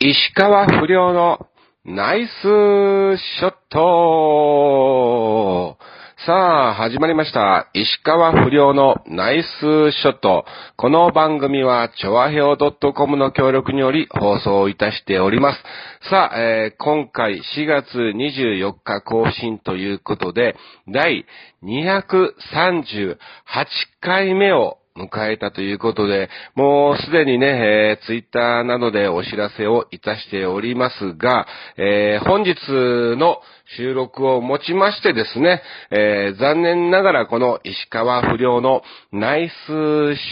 石川不良のナイスショットさあ、始まりました。石川不良のナイスショット。この番組は、ちょわへお .com の協力により放送いたしております。さあ、えー今回4月24日更新ということで、第238回目を迎えたということで、もうすでにね、えー、ツイッターなどでお知らせをいたしておりますが、えー本日の収録をもちましてですね、えー残念ながらこの石川不良のナイス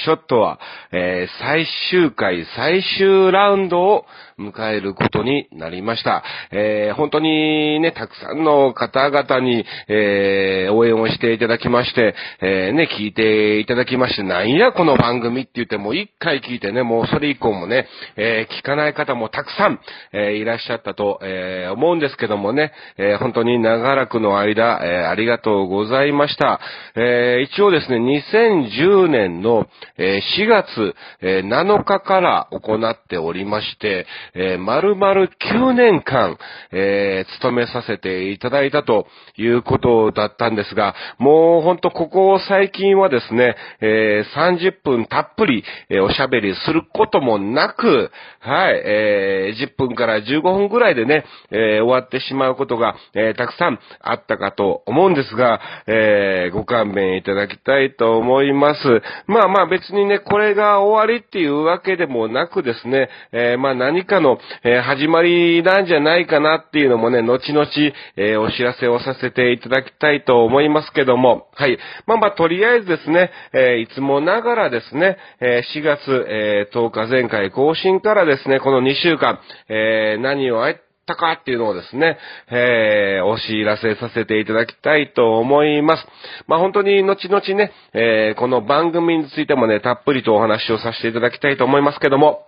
ショットは、えー最終回、最終ラウンドを迎えることになりました。えー本当にね、たくさんの方々に、えー応援をしていただきまして、えーね、聞いていただきまして、なんやこの番組って言ってもう一回聞いてね、もうそれ以降もね、え聞かない方もたくさん、えいらっしゃったと、え思うんですけどもね、えー本当に長らくの間、えーありがとうございました。えー一応ですね、2010年の、えー4月、え7日から行っておりまして、えー丸々9年間、えー勤めさせていただいたということだったんですが、もうほんとここ最近はですね、え30分たっぷり、えおしゃべりすることもなく、はい、え10分から15分ぐらいでね、え終わってしまうことが、えーたくさんあったかと思うんですが、えーご勘弁いただきたいと思います。まあまあ別にね、これが終わりっていうわけでもなくですね、えーまあ何かの、え始まりなんじゃないかなっていうのもね、後々、えお知らせをさせていただきたいと思いますけども、はい。まあまあとりあえずですね、えいつもながらですね、え4月、え10日前回更新からですね、この2週間、え何をあったかっていうのをですね、えー、お知らせさせていただきたいと思います。まあ、本当に後々ね、えー、この番組についてもね、たっぷりとお話をさせていただきたいと思いますけども、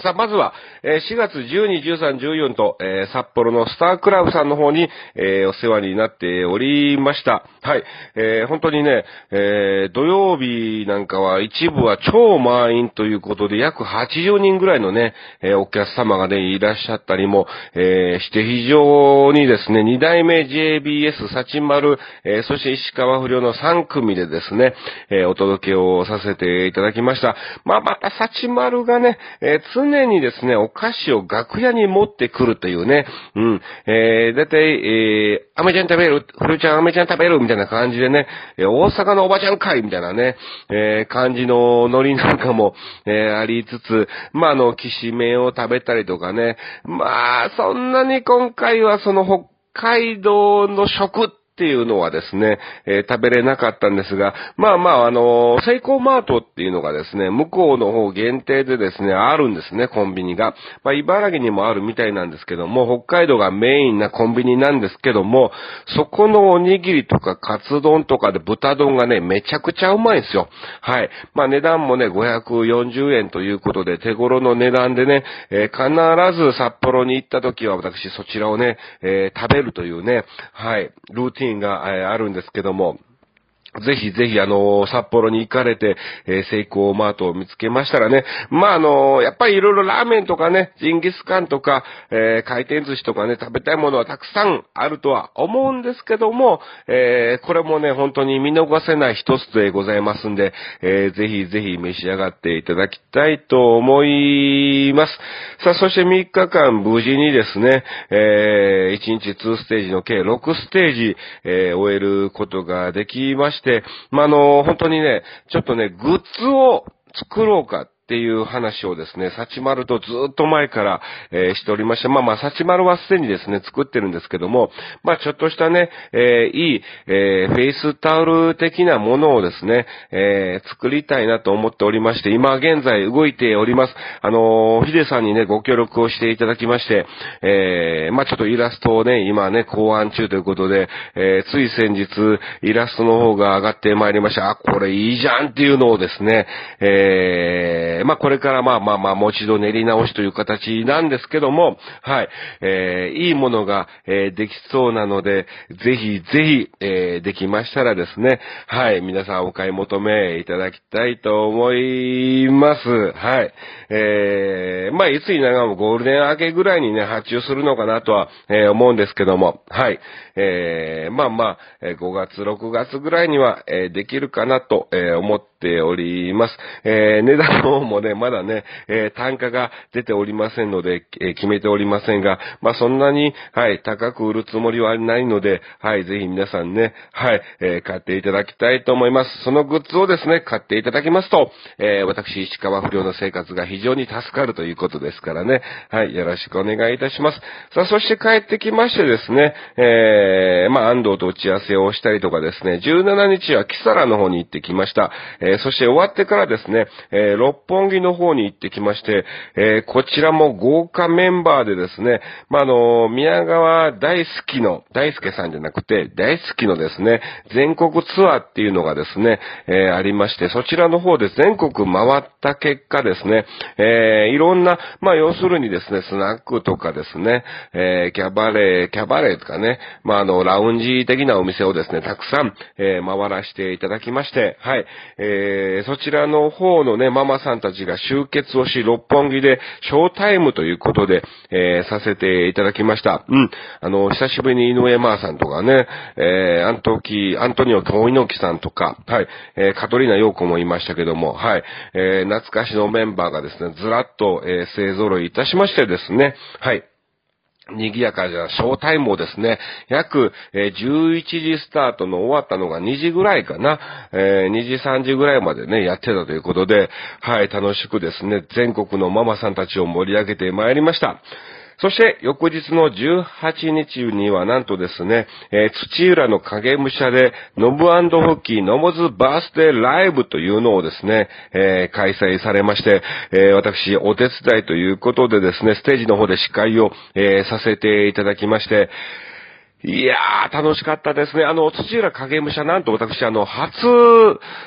さあ、まずは、え4月12、13、14と、え札幌のスタークラブさんの方に、えお世話になっておりました。はい。えー本当にね、えー土曜日なんかは一部は超満員ということで、約80人ぐらいのね、えお客様がね、いらっしゃったりも、えーして非常にですね、2代目 JBS 幸丸、えーそして石川不良の3組でですね、えお届けをさせていただきました。まあ、また幸丸がね、えー常にですね、お菓子を楽屋に持ってくるというね、うん、えー、だいたい、えー、アメちゃん食べる、フルちゃんアメちゃん食べる、みたいな感じでね、え大阪のおばちゃん会みたいなね、えー、感じのノリなんかも、えー、ありつつ、まあ、あの、きしめんを食べたりとかね、まあ、そんなに今回はその北海道の食っっていうのはですね、えー食べれなかったんですが、まあまあ、あのセイコーマートっていうのがですね、向こうの方限定でですね、あるんですね、コンビニが。まあ、茨城にもあるみたいなんですけども、北海道がメインなコンビニなんですけども、そこのおにぎりとかカツ丼とかで豚丼がね、めちゃくちゃうまいんですよ。はい。まあ、値段もね、540円ということで、手頃の値段でね、えー必ず札幌に行った時は私そちらをね、えー食べるというね、はい、ルーティンが、えーあるんですけども、ぜひぜひ、あの札幌に行かれて、えー、セイコーマートを見つけましたらね、まあ、あのやっぱりいろいろラーメンとかね、ジンギスカンとか、えー回転寿司とかね、食べたいものはたくさんあるとは思うんですけども、えーこれもね、本当に見逃せない一つでございますんで、えーぜひぜひ召し上がっていただきたいと思います。さあ、そして3日間無事にですね、えー1日2ステージの計6ステージ、え終えることができまして、まあ、あの、本当にね、ちょっとね、グッズを作ろうかっっていう話をですね、サチマルとずっと前から、えーしておりまして、まあまあ、サチマルはすでにですね、作ってるんですけども、まあちょっとしたね、えーいい、えーフェイスタオル的なものをですね、えー作りたいなと思っておりまして、今現在動いております。あのーヒデさんにね、ご協力をしていただきまして、えーまあちょっとイラストをね、今ね、考案中ということで、えーつい先日、イラストの方が上がってまいりました。あ、これいいじゃんっていうのをですね、ええー、まあ、これからまあまあまあ、もう一度練り直しという形なんですけども、はい、えー、いいものが、えー、できそうなので、ぜひぜひ、えー、できましたらですね、はい、皆さんお買い求めいただきたいと思います。はい。えー、まあ、いつにならもゴールデン明けぐらいにね、発注するのかなとは、えー、思うんですけども、はい。えー、まあまあ、5月、6月ぐらいには、え、できるかなと、え、思っております。えー、値段の方もね、まだね、え、単価が出ておりませんので、え、決めておりませんが、まあそんなに、はい、高く売るつもりはないので、はい、ぜひ皆さんね、はい、え、買っていただきたいと思います。そのグッズをですね、買っていただきますと、えー、私、石川不良の生活が非常に助かるということですからね、はい、よろしくお願いいたします。さあ、そして帰ってきましてですね、えー、えまあ安藤と打ち合わせをしたりとかですね、17日はキサラの方に行ってきました。えー、そして終わってからですね、えー、六本木の方に行ってきまして、え、こちらも豪華メンバーでですね、まあ、あの、宮川大好きの、大輔さんじゃなくて、大好きのですね、全国ツアーっていうのがですね、えありまして、そちらの方で全国回った結果ですね、えいろんな、まあ、要するにですね、スナックとかですね、えキャバレー、キャバレーとかね、まあ、あの、ラウンジ的なお店をですね、たくさん、え回らせていただきまして、はい、えー、そちらの方のね、ママさんたちが集結をし、六本木でショータイムということで、えー、させていただきました。うん。あの、久しぶりに井上マーさんとかね、えー、アントキ、アントニオ遠猪木さんとか、はい、えー、カトリーナ陽子もいましたけども、はい、えー、懐かしのメンバーがですね、ずらっと、えー、勢揃いいたしましてですね、はい、賑やかじゃ、ショータイムをですね、約、11時スタートの終わったのが2時ぐらいかな、え、2時3時ぐらいまでね、やってたということで、はい、楽しくですね、全国のママさんたちを盛り上げてまいりました。そして、翌日の18日には、なんとですね、えー、土浦の影武者で、ノブフッキーノモズバースデーライブというのをですね、えー、開催されまして、えー、私、お手伝いということでですね、ステージの方で司会を、えさせていただきまして、いやー、楽しかったですね。あの、土浦影武者なんと私、あの、初、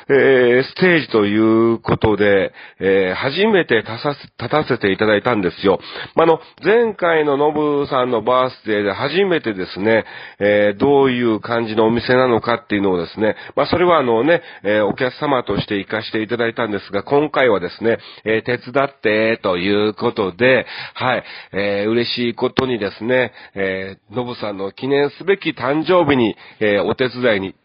えー、ステージということで、えー、初めて立たせ、立たせていただいたんですよ。まあ、の、前回のノブさんのバースデーで初めてですね、えー、どういう感じのお店なのかっていうのをですね、まあ、それはあのね、えお客様として行かしていただいたんですが、今回はですね、え手伝ってということで、はい、え嬉しいことにですね、えノブさんの記念念すべき誕生日に、えー、お手伝いに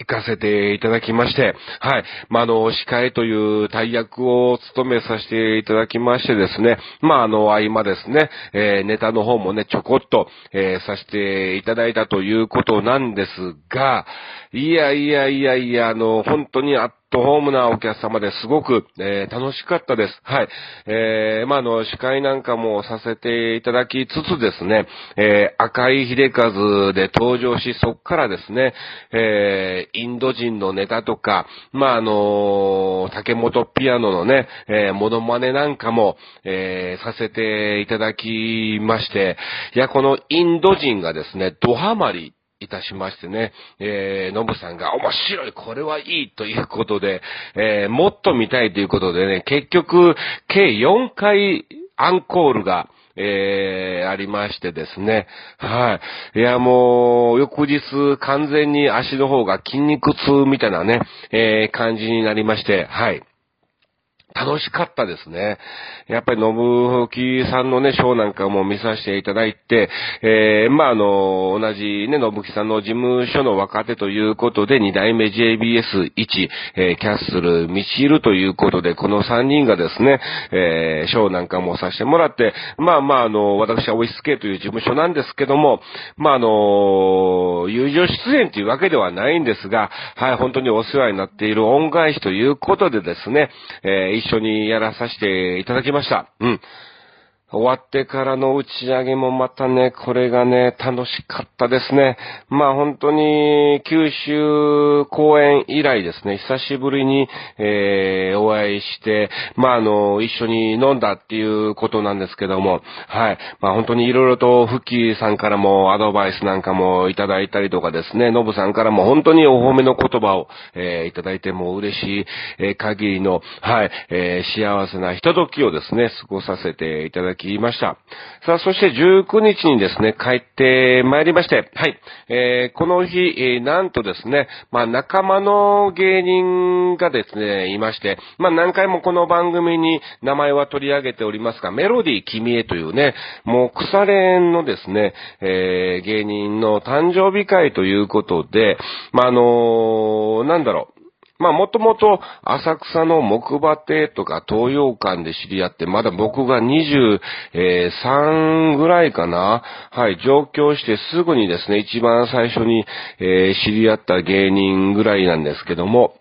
行かせていただきまして、はい。まあ、あの、司会という大役を務めさせていただきましてですね、まあ、あの、合間ですね、えー、ネタの方もね、ちょこっと、えー、させていただいたということなんですが、いやいやいやいや、あの、本当にあっトホームなお客様ですごく、えー、楽しかったです。はい。えー、まあ、の、司会なんかもさせていただきつつですね、えー、赤い秀和で登場し、そっからですね、え、インド人のネタとか、まあ、あの竹本ピアノのね、え、モノマネなんかも、え、させていただきまして、いや、このインド人がですね、ドハマりいたしましてね、えー、のぶさんが面白い、これはいいということで、えー、もっと見たいということでね、結局、計4回アンコールが、えー、ありましてですね。はい。いや、もう、翌日、完全に足の方が筋肉痛みたいなね、えー、感じになりまして、はい。楽しかったですね。やっぱり、信吹さんのね、ショーなんかも見させていただいて、えー、まあ、あの、同じね、信吹さんの事務所の若手ということで、二代目 JBS1、えー、キャッスル、ミシールということで、この三人がですね、えー、ショーなんかもさせてもらって、まあまあ、あの、私はオイスケという事務所なんですけども、まあ、あの、友情出演というわけではないんですが、はい、本当にお世話になっている恩返しということでですね、えー一緒にやらさせていただきました。うん。終わってからの打ち上げもまたね、これがね、楽しかったですね。まあ本当に、九州公演以来ですね、久しぶりに、えー、お会いして、まああの、一緒に飲んだっていうことなんですけども、はい。まあ本当に色々と、フッキーさんからもアドバイスなんかもいただいたりとかですね、ノブさんからも本当にお褒めの言葉を、えー、いただいても嬉しい、えー、限りの、はい、えー、幸せなひとときをですね、過ごさせていただきました。さあ、そして19日にですね、帰ってまいりまして、はい、えー、この日、えー、なんとですね、まあ、仲間の芸人がですね、いまして、まあ、何回もこの番組に名前は取り上げておりますが、メロディー君へというね、もう腐れ縁のですね、えー、芸人の誕生日会ということで、まあ、あのー、なんだろう、まあもともと浅草の木馬亭とか東洋館で知り合って、まだ僕が23ぐらいかな。はい、上京してすぐにですね、一番最初に、えー、知り合った芸人ぐらいなんですけども、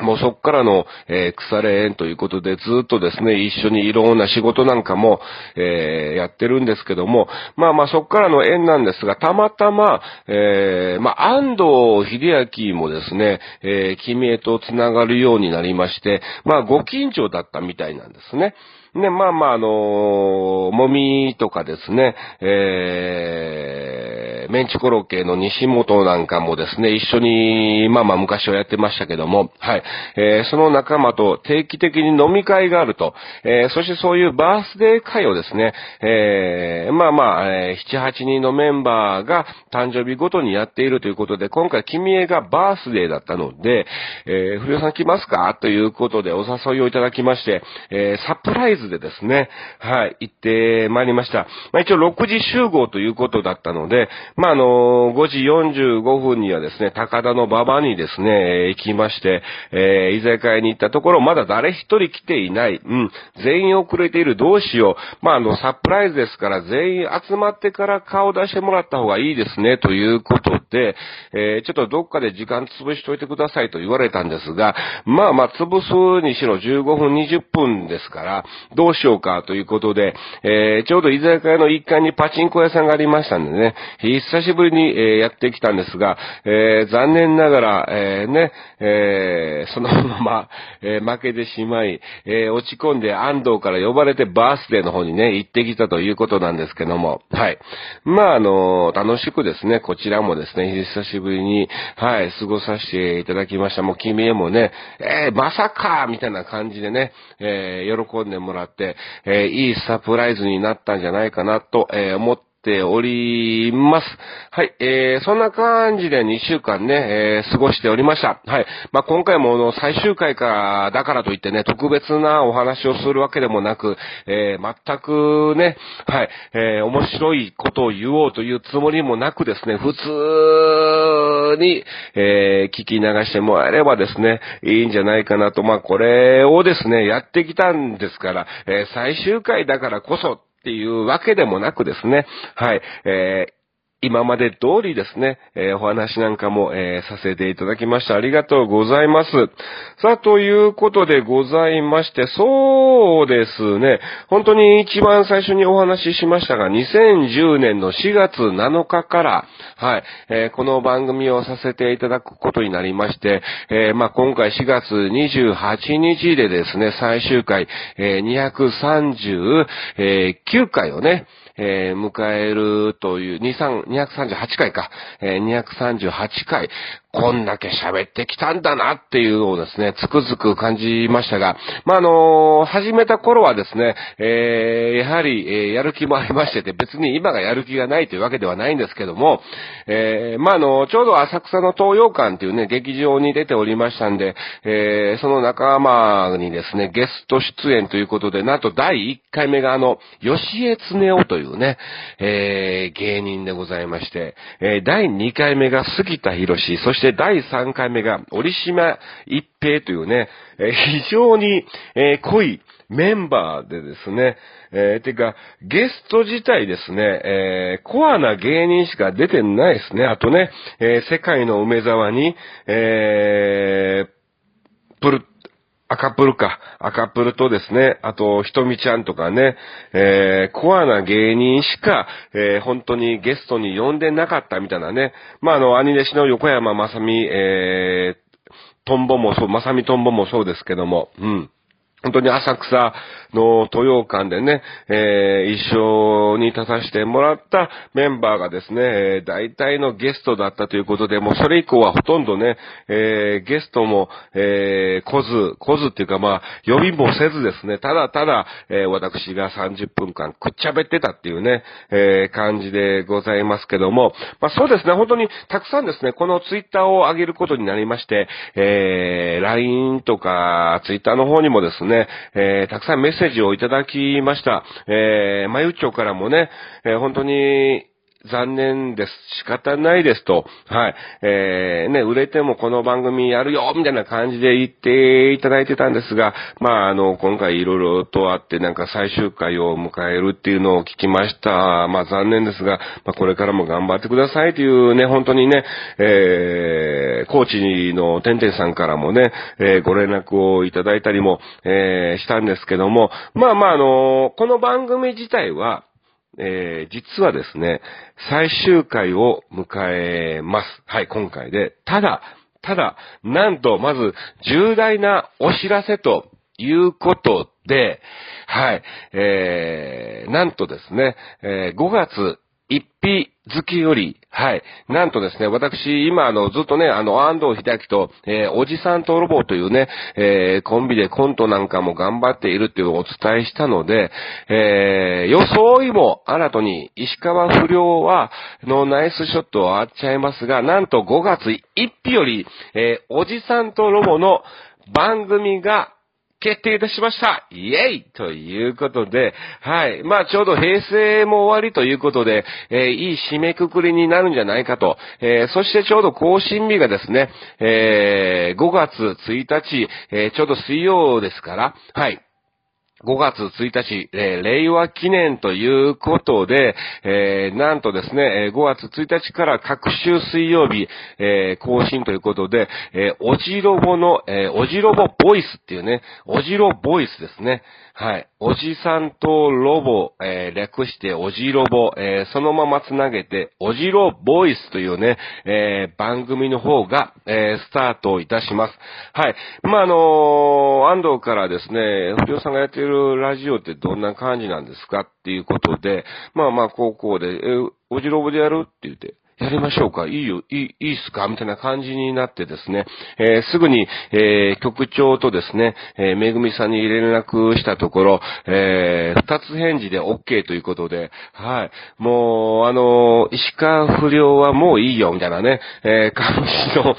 もうそっからの、えー、腐れ縁ということで、ずっとですね、一緒にいろんな仕事なんかも、えー、やってるんですけども、まあまあそっからの縁なんですが、たまたま、えー、まあ安藤秀明もですね、え、君へと繋がるようになりまして、まあご近所だったみたいなんですね。ね、まあまあ、あのー、もみとかですね、えー、メンチコロッケの西本なんかもですね、一緒に、まあまあ昔はやってましたけども、はい、えー、その仲間と定期的に飲み会があると、えー、そしてそういうバースデー会をですね、えー、まあまあ、えー、7、8人のメンバーが誕生日ごとにやっているということで、今回君へがバースデーだったので、えー、古谷さん来ますか？ということでお誘いをいただきまして、えー、サプライズズでですね、はい、行ってまいりました。まあ、一応6時集合ということだったので、まあ、あの、5時45分にはですね、高田の馬場にですね、行きまして、えー、居酒屋に行ったところ、まだ誰一人来ていない。うん、全員遅れている。どうしよう。まあ、あの、サプライズですから、全員集まってから顔出してもらった方がいいですね、ということで、えー、ちょっとどっかで時間潰しといてくださいと言われたんですが、まあまあ、潰すにしろ15分、20分ですから、どうしようかということで、えー、ちょうど居酒屋の一階にパチンコ屋さんがありましたんでね、久しぶりに、えー、やってきたんですが、えー、残念ながら、えー、ね、えー、そのまま、えー、負けてしまい、えー、落ち込んで安藤から呼ばれてバースデーの方にね、行ってきたということなんですけども、はい。まあ、あの、楽しくですね、こちらもですね、久しぶりに、はい、過ごさせていただきました。もう君へもね、えー、まさかみたいな感じでね、えー、喜んでもらって、えー、いいサプライズになったんじゃないかなと、えー、思ってております。はい、えー、そんな感じで2週間ね、えー、過ごしておりました。はい。まあ、今回もあの最終回か、だからといってね、特別なお話をするわけでもなく、えー、全くね、はい、えー、面白いことを言おうというつもりもなくですね、普通に、えー、聞き流してもらえればですね、いいんじゃないかなと、まあ、これをですね、やってきたんですから、えー、最終回だからこそ、っていうわけでもなくですね、はい、えー今まで通りですね、えー、お話なんかも、えー、させていただきました。ありがとうございます。さあ、ということでございまして、そうですね、本当に一番最初にお話ししましたが、2010年の4月7日から、はい、えー、この番組をさせていただくことになりまして、えまあ、今回4月28日でですね、最終回、え239回をね、え、迎えるという、2、3 238回か、えー、238回、こんだけ喋ってきたんだなっていうのをですね、つくづく感じましたが、まあ、あの、始めた頃はですね、えー、やはり、えー、やる気もありましてて、別に今がやる気がないというわけではないんですけども、えー、まあ、あの、ちょうど浅草の東洋館っていうね、劇場に出ておりましたんで、えー、その仲間にですね、ゲスト出演ということで、なんと第1回目があの、吉江恒夫というね、えー、芸人でございまして、えー、第2回目が杉田博士、そしてして第3回目が、折島一平というね、え、非常に、え、濃いメンバーでですね、えー、てか、ゲスト自体ですね、えー、コアな芸人しか出てないですね。あとね、えー、世界の梅沢に、えー、プルッ、赤プルか。赤プルとですね、あと、ひとみちゃんとかね、えー、コアな芸人しか、えー、本当にゲストに呼んでなかったみたいなね。まあ、あの、兄弟子の横山まさみ、えー、トンボもそう、まさみトンボもそうですけども、うん。本当に浅草の東洋館でね、えー、一緒に立たせてもらったメンバーがですねえ、大体のゲストだったということで、もうそれ以降はほとんどね、えー、ゲストも、えー、来ず、来ずっていうかまあ、呼びもせずですね、ただただ、えー、私が30分間くっちゃべってたっていうね、えー、感じでございますけども、まあそうですね、本当にたくさんですね、このツイッターを上げることになりまして、えー、LINE とかツイッターの方にもですね、ね、えー、たくさんメッセージをいただきました。えー、まゆっちょからもね、えー、本当に、残念です。仕方ないですと。はい。えー、ね、売れてもこの番組やるよみたいな感じで言っていただいてたんですが、まあ、あの、今回いろいろとあって、なんか最終回を迎えるっていうのを聞きました。まあ、残念ですが、まあ、これからも頑張ってくださいというね、本当にね、えー、コーチのてんてんさんからもね、えー、ご連絡をいただいたりも、えー、したんですけども、まあまあ、あの、この番組自体は、えー、実はですね、最終回を迎えます。はい、今回で。ただ、ただ、なんと、まず、重大なお知らせということで、はい、えー、なんとですね、えー、5月一匹好きより、はい。なんとですね、私、今、あの、ずっとね、あの、安藤秀明と、えー、おじさんとロボというね、えー、コンビでコントなんかも頑張っているっていうのをお伝えしたので、えー、装いも新たに、石川不良は、のナイスショットをあっちゃいますが、なんと5月1日より、えー、おじさんとロボの番組が決定いたしましたイェイということで、はい。まあちょうど平成も終わりということで、えー、いい締めくくりになるんじゃないかと。えー、そしてちょうど更新日がですね、えー、5月1日、え、ちょうど水曜ですから、はい。5月1日、え、令和記念ということで、えー、なんとですね、5月1日から各週水曜日、えー、更新ということで、えおじろぼの、えおじろぼボイスっていうね、おじろボイスですね。はい。おじさんとロボ、え、略しておじロボ、え、そのままつなげて、おじろボイスというね、え、番組の方が、えスタートいたします。はい。まあ、あの安藤からですね、不良さんがやっているラジオってどんな感じなんですかっていうことで、まあまあ、高校で、えおじろぼでやるって言って、やりましょうか。いいよ、いい、いいっすか？みたいな感じになってですね、えー、すぐに、えー、局長とですね、えー、めぐみさんに連絡したところ、えー、二つ返事で OK ということで、はい。もう、あの石川不良はもういいよ、みたいなね、えー、感じの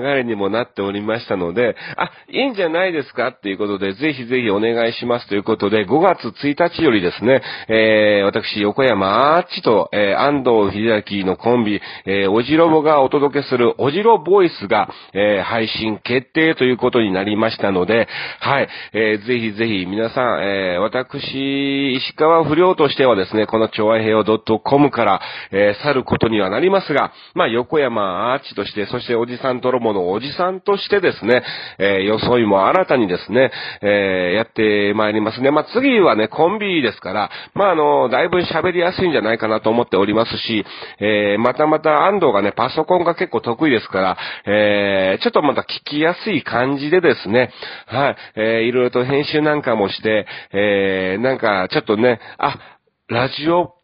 流れにもなっておりましたので、あ、いいんじゃないですか？っていうことで、ぜひぜひお願いします。ということで、5月1日よりですね、えー、私、横山アーチと、えー、安藤秀明のコンビ、えー、おじろぼがお届けするおじろボイスが、えー、配信決定ということになりましたので、はい、えー、ぜひぜひ皆さん、えー、私、石川不良としてはですね、この超愛平洋 .com から、えー、去ることにはなりますが、まあ、横山アーチとして、そしておじさんとロボのおじさんとしてですね、えー、装いも新たにですね、えー、やってまいりますね。まあ、次はね、コンビですから、まあ、あの、だいぶ喋りやすいんじゃないかなと思っておりますし、えー、またまた安藤がね、パソコンが結構得意ですから、えー、ちょっとまた聞きやすい感じでですね、はい、えー、いろいろと編集なんかもして、えー、なんかちょっとね、あ、ラジオ、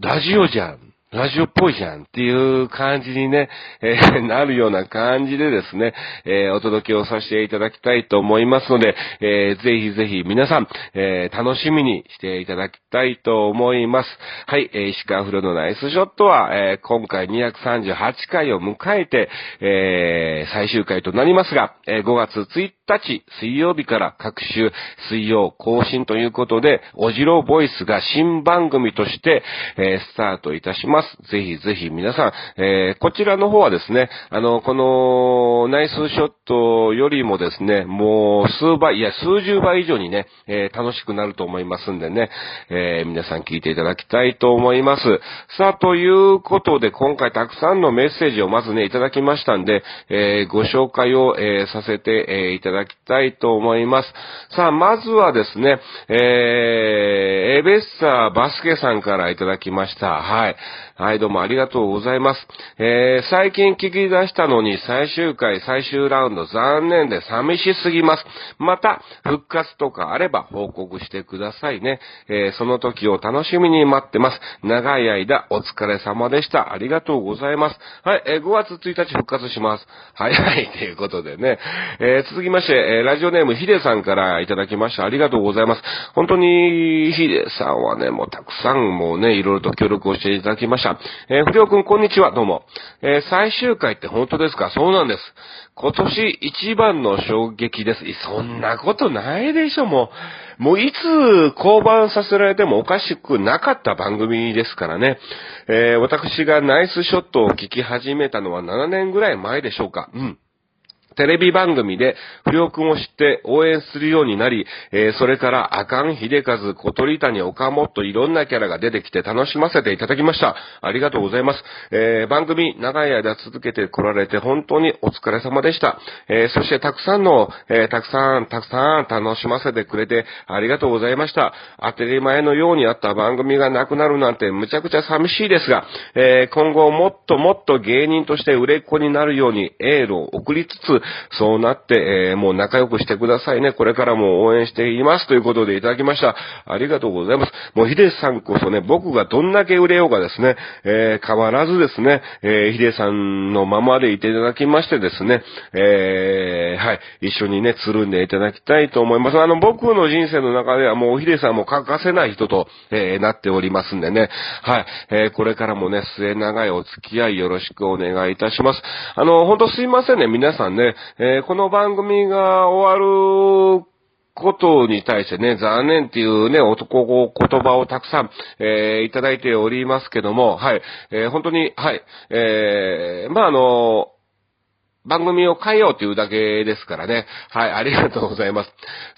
ラジオじゃん。ラジオっぽいじゃんっていう感じにね、えー、なるような感じでですね、えー、お届けをさせていただきたいと思いますので、えー、ぜひぜひ皆さん、え楽しみにしていただきたいと思います。はい、え石川風呂のナイスショットは、え今回238回を迎えて、え最終回となりますが、え5月1日水曜日から各週水曜更新ということで、おじろボイスが新番組として、えスタートいたします。ます。ぜひぜひ皆さん、えー、こちらの方はですね、あの、この、ナイスショットよりもですね、もう数倍、いや、数十倍以上にね、えー、楽しくなると思いますんでね、えー、皆さん聞いていただきたいと思います。さあ、ということで、今回たくさんのメッセージをまずね、いただきましたんで、え、ご紹介を、え、させて、え、いただきたいと思います。さあ、まずはですね、えー、エベッサーバスケさんからいただきました。はい。はい、どうもありがとうございます。えー、最近聞き出したのに最終回、最終ラウンド残念で寂しすぎます。また、復活とかあれば報告してくださいね。えー、その時を楽しみに待ってます。長い間お疲れ様でした。ありがとうございます。はい、えー、5月1日復活します。はいはい、ということでね。えー、続きまして、えー、ラジオネームヒデさんからいただきました。ありがとうございます。本当に、ヒデさんはね、もうたくさんもうね、いろいろと協力をしていただきました。えー、不良くん、こんにちは、どうも。えー、最終回って本当ですか？そうなんです。今年一番の衝撃です。そんなことないでしょ、もう。もういつ降板させられてもおかしくなかった番組ですからね。えー、私がナイスショットを聞き始めたのは7年ぐらい前でしょうか。うん。テレビ番組で不良くんを知って応援するようになり、えー、それからアカン秀和、小鳥谷岡本いろんなキャラが出てきて楽しませていただきました。ありがとうございます。えー、番組長い間続けて来られて本当にお疲れ様でした。えー、そしてたくさんの、えたくさん、たくさん楽しませてくれてありがとうございました。当たり前のようにあった番組がなくなるなんてむちゃくちゃ寂しいですが、え今後もっともっと芸人として売れっ子になるようにエールを送りつつ、そうなって、えー、もう仲良くしてくださいね。これからも応援していますということでいただきました。ありがとうございます。もうヒデさんこそね、僕がどんだけ売れようがですね、えー、変わらずですね、えー、ヒデさんのままでいていただきましてですね、えー、はい、一緒にね、つるんでいただきたいと思います。あの、僕の人生の中ではもうヒデさんも欠かせない人と、えー、なっておりますんでね、はい、えー、これからもね、末長いお付き合いよろしくお願いいたします。あの、ほんとすいませんね、皆さんね、えー、この番組が終わることに対してね、残念っていうね、男言葉をたくさん、えー、いただいておりますけども、はい、えー、本当に、はい、えー、まあ、あの、番組を変えようというだけですからね。はい、ありがとうございます。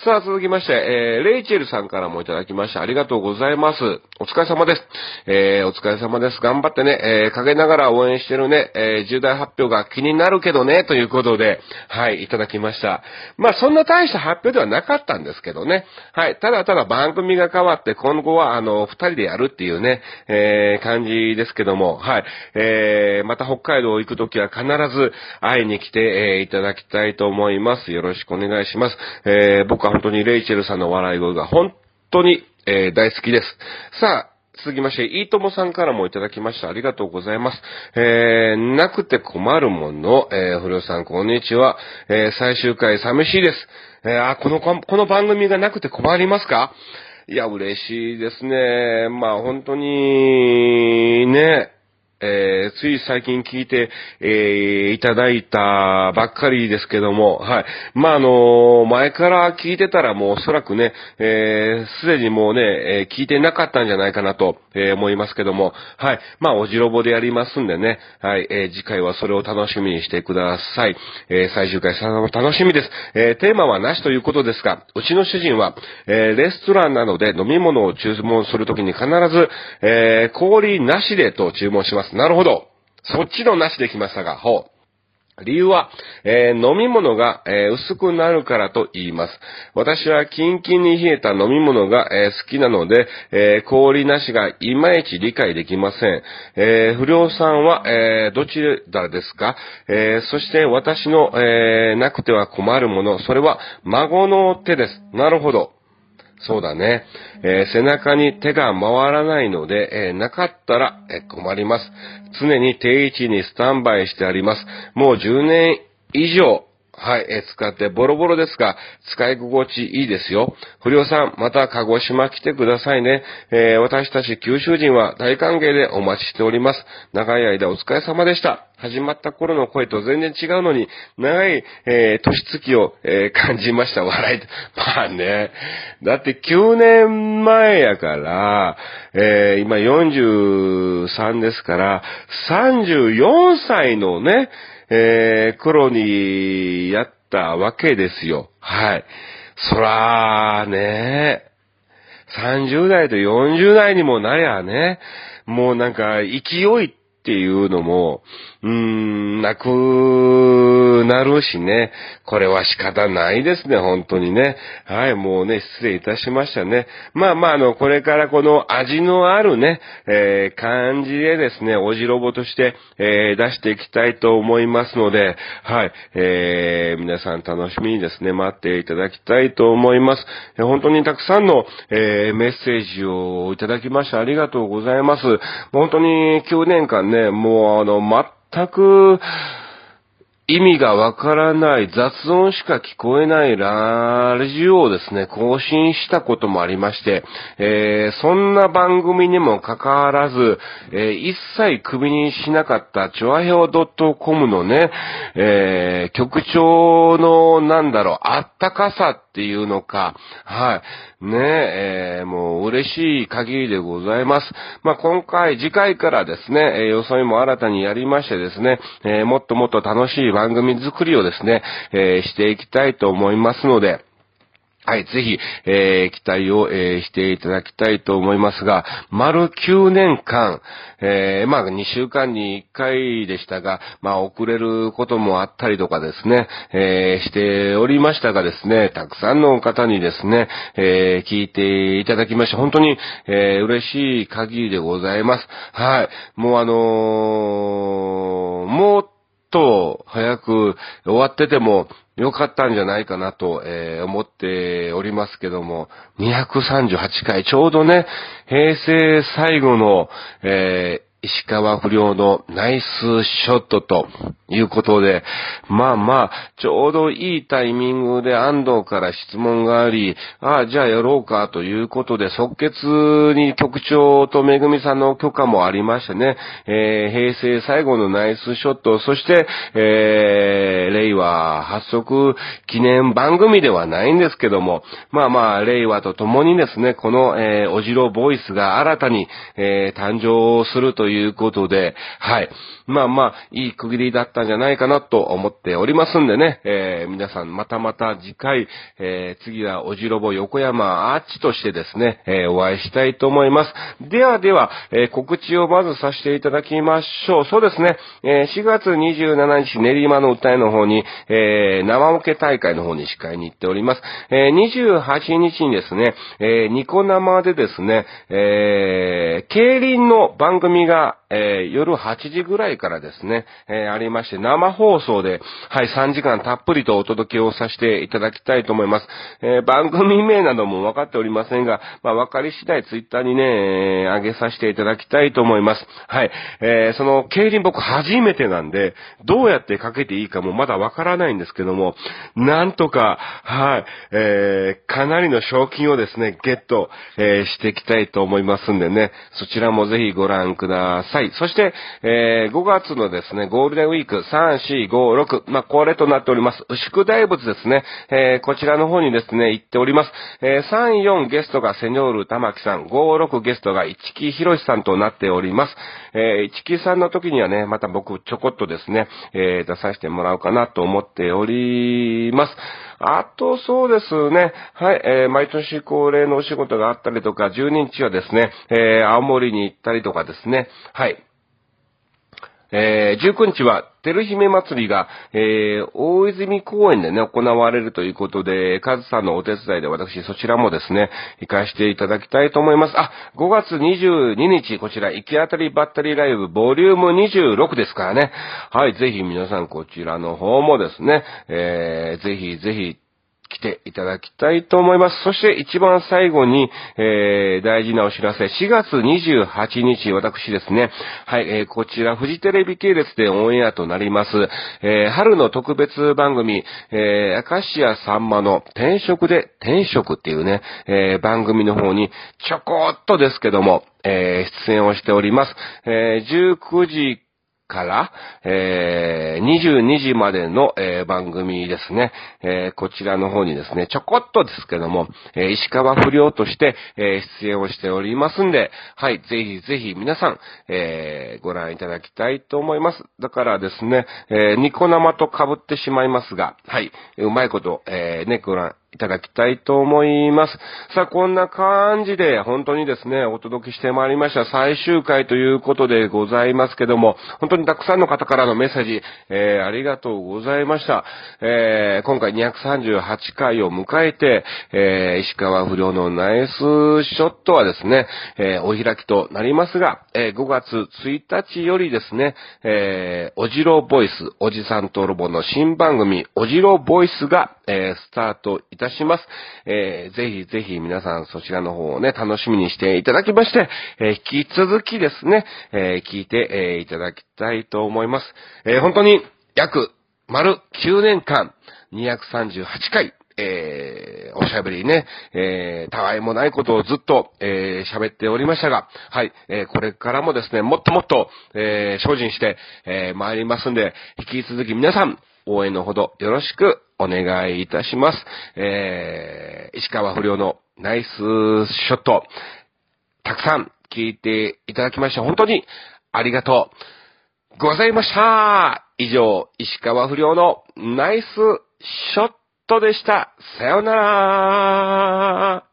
さあ、続きまして、えー、レイチェルさんからもいただきました。ありがとうございます。お疲れ様です。えー、お疲れ様です。頑張ってね、えー、陰ながら応援してるね、えー、重大発表が気になるけどね、ということで、はい、いただきました。まあ、そんな大した発表ではなかったんですけどね。はい、ただただ番組が変わって、今後は、あの、二人でやるっていうね、えー、感じですけども、はい、えー、また北海道行くときは必ず会いに来て、えー、いただきたいと思います。よろしくお願いします。えー、僕は本当にレイチェルさんの笑い声が本当に、えー、大好きです。さあ、続きまして、いいともさんからもいただきました。ありがとうございます。えー、なくて困るもの、えー、不良さん、こんにちは。えー、最終回寂しいです。えー、あ、この、この番組がなくて困りますか？いや、嬉しいですね。まあ、本当に、ね、えー、つい最近聞いて、えー、いただいたばっかりですけども、はい。まあ、あのー、前から聞いてたらもうおそらくね、えす、でにもうね、え聞いてなかったんじゃないかなと、え思いますけども、はい。まあ、おじろぼでやりますんでね、はい。え次回はそれを楽しみにしてください。え最終回さの楽しみです。えテーマはなしということですが、うちの主人は、えレストランなどで飲み物を注文するときに必ず、え氷なしでと注文します。。なるほど。そっちのなしできましたが、ほう。理由は、えー、飲み物が、えー、薄くなるからと言います。私はキンキンに冷えた飲み物が、えー、好きなので、え氷なしがいまいち理解できません。え不良さんは、えどちらですか、えそして私の、えなくては困るもの、それは孫の手です。なるほど。そうだね。えー、背中に手が回らないので、えー、なかったら、えー、困ります。常に定位置にスタンバイしてあります。もう10年以上、はい、えー使ってボロボロですが、使い心地いいですよ。不良さん、また鹿児島来てくださいね。えー私たち九州人は大歓迎でお待ちしております。長い間お疲れ様でした。始まった頃の声と全然違うのに、長い、えー年月を、えー感じました。笑い。まあね。だって9年前やから、えー今43ですから、34歳のね、えー頃にやったわけですよ。はい。そらーね、30代と40代にもなりゃね、もうなんか勢いっっていうのも、うーん、なくなるしね。これは仕方ないですね、本当にね。はい、もうね、失礼いたしましたね。まあまあ、あの、これからこの味のあるね、えー感じでですね、おじろぼとして、えー出していきたいと思いますので、はい、えー皆さん楽しみにですね、待っていただきたいと思います。えー本当にたくさんの、えーメッセージをいただきましてありがとうございます。本当に9年間ね、もうあの、全く、意味がわからない雑音しか聞こえないラジオをですね、更新したこともありまして、えーそんな番組にもかかわらず、えー一切首にしなかったチョアヘオ .com のね、えー局長の、なんだろう、あったかさっていうのか、はい、ねえーもう嬉しい限りでございます。まあ、今回、次回からですね、えー、予想も新たにやりましてですね、えーもっともっと楽しい番組作りをですね、えーしていきたいと思いますので、はい、ぜひ、えー期待を、えーしていただきたいと思いますが、丸9年間、えーまあ、2週間に1回でしたが、まあ、遅れることもあったりとかですね、えーしておりましたがですね、たくさんの方にですね、えー聞いていただきまして、本当に、えー嬉しい限りでございます。はい。もうあのーもっと早く終わっててもよかったんじゃないかなと、えー思っておりますけども、238回、ちょうどね、平成最後の、えー石川不良のナイスショットということで、まあまあ、ちょうどいいタイミングで安藤から質問があり、ああ、じゃあやろうかということで、即決に局長とめぐみさんの許可もありましてね、えー平成最後のナイスショット、そして、えー令和発足記念番組ではないんですけども、まあまあ、令和とともにですね、この、えーおじろボイスが新たに、えー誕生するというということで、はい。まあまあ、いい区切りだったんじゃないかなと思っておりますんでね、えー皆さんまたまた次回、えー次はおじろぼ横山アーチとしてですね、えーお会いしたいと思います。ではでは、えー告知をまずさせていただきましょう。そうですね、えー4月27日練馬の歌いの方に、えー生向け大会の方に司会に行っております。えー28日にですね、えーニコ生でですね、えー競輪の番組が、not えー夜8時ぐらいからですね、えーありまして、生放送で、はい、3時間たっぷりとお届けをさせていただきたいと思います。えー番組名なども分かっておりませんが、まあ、分かり次第ツイッターにね、えー上げさせていただきたいと思います。はい。えーその、競輪僕初めてなんで、どうやってかけていいかもまだ分からないんですけども、なんとか、はい、えーかなりの賞金をですね、ゲット、えーしていきたいと思いますんでね、そちらもぜひご覧ください。はいそして、えー5月のですね、ゴールデンウィーク3、4、5、6、まあ、恒例となっております、牛久大仏ですね、えーこちらの方にですね、行っております。えー3、4ゲストがセニョール玉木さん、5、6ゲストが市木博さんとなっております。えー市木さんの時にはね、また僕ちょこっとですね、えー出させてもらおうかなと思っております。あと、そうですね。はい、えー毎年恒例のお仕事があったりとか、12日はですね、えー青森に行ったりとかですね。は。えー19日は、照姫祭りが、えー大泉公園でね、行われるということで、カズさんのお手伝いで私、そちらもですね、行かしていただきたいと思います。あ、5月22日、こちら、行き当たりばったりライブ、ボリューム26ですからね。はい、ぜひ皆さんこちらの方もですね、えーぜひぜひ、来ていただきたいと思います。そして一番最後に、えー、大事なお知らせ、4月28日、私ですね、はい、えー、こちら、フジテレビ系列でオンエアとなります、えー、春の特別番組、えー、アカシアさんまの転職で転職っていうね、えー、番組の方に、ちょこっとですけども、えー、出演をしております。えー、19時から、えー、22時までの、えー、番組ですね、えー、こちらの方にですね、ちょこっとですけども、えー、石川不良として、えー、出演をしておりますんで、はい、ぜひぜひ皆さん、えー、ご覧いただきたいと思います。だからですね、えー、ニコ生と被ってしまいますが、はい、うまいこと、えー、ね、ご覧いただきたいと思います。さあ、こんな感じで、本当にですね、お届けしてまいりました最終回ということでございますけども、本当にたくさんの方からのメッセージ、えー、ありがとうございました。えー、今回238回を迎えて、えー、石川不良のナイスショットはですね、えー、お開きとなりますが、えー、5月1日よりですね、えー、おじろボイス、おじさんとロボの新番組、おじろボイスが、えー、スタートいたしたします。えー、ぜひぜひ皆さんそちらの方をね、楽しみにしていただきまして、えー、引き続きですね、えー、聞いて、えー、いただきたいと思います。えー、本当に約丸9年間、238回、えー、おしゃべりね、えー、たわいもないことをずっと、えー、喋っておりましたが、はい、えー、これからもですね、もっともっと、えー、精進して、えー、参りますんで、引き続き皆さん、応援のほどよろしくお願いいたします。えー、石川不良のナイスショット、たくさん聞いていただきまして本当にありがとうございました。以上、石川不良のナイスショットでした。さよなら。